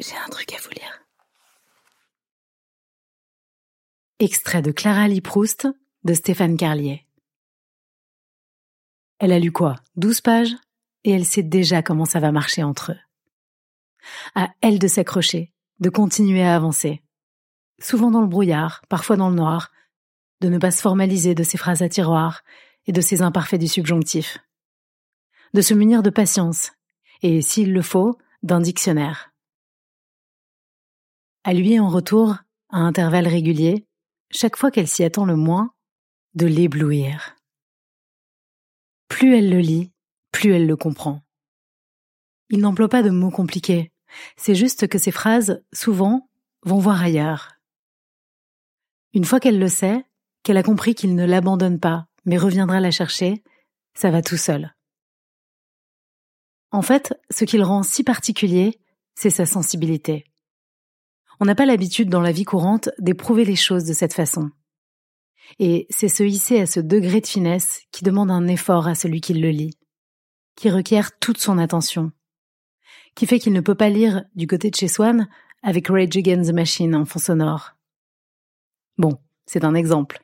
J'ai un truc à vous lire. Extrait de Clara Lee Proust de Stéphane Carlier. Elle a lu quoi? Douze pages? Et elle sait déjà comment ça va marcher entre eux. À elle de s'accrocher, de continuer à avancer. Souvent dans le brouillard, parfois dans le noir, de ne pas se formaliser de ses phrases à tiroir et de ses imparfaits du subjonctif. De se munir de patience et, s'il le faut, d'un dictionnaire. À lui, en retour, à intervalles réguliers, chaque fois qu'elle s'y attend le moins, de l'éblouir. Plus elle le lit, plus elle le comprend. Il n'emploie pas de mots compliqués, c'est juste que ses phrases, souvent, vont voir ailleurs. Une fois qu'elle le sait, qu'elle a compris qu'il ne l'abandonne pas, mais reviendra la chercher, ça va tout seul. En fait, ce qui le rend si particulier, c'est sa sensibilité. On n'a pas l'habitude dans la vie courante d'éprouver les choses de cette façon. Et c'est se hisser à ce degré de finesse qui demande un effort à celui qui le lit, qui requiert toute son attention, qui fait qu'il ne peut pas lire du côté de chez Swan avec Rage Against the Machine en fond sonore. Bon, c'est un exemple.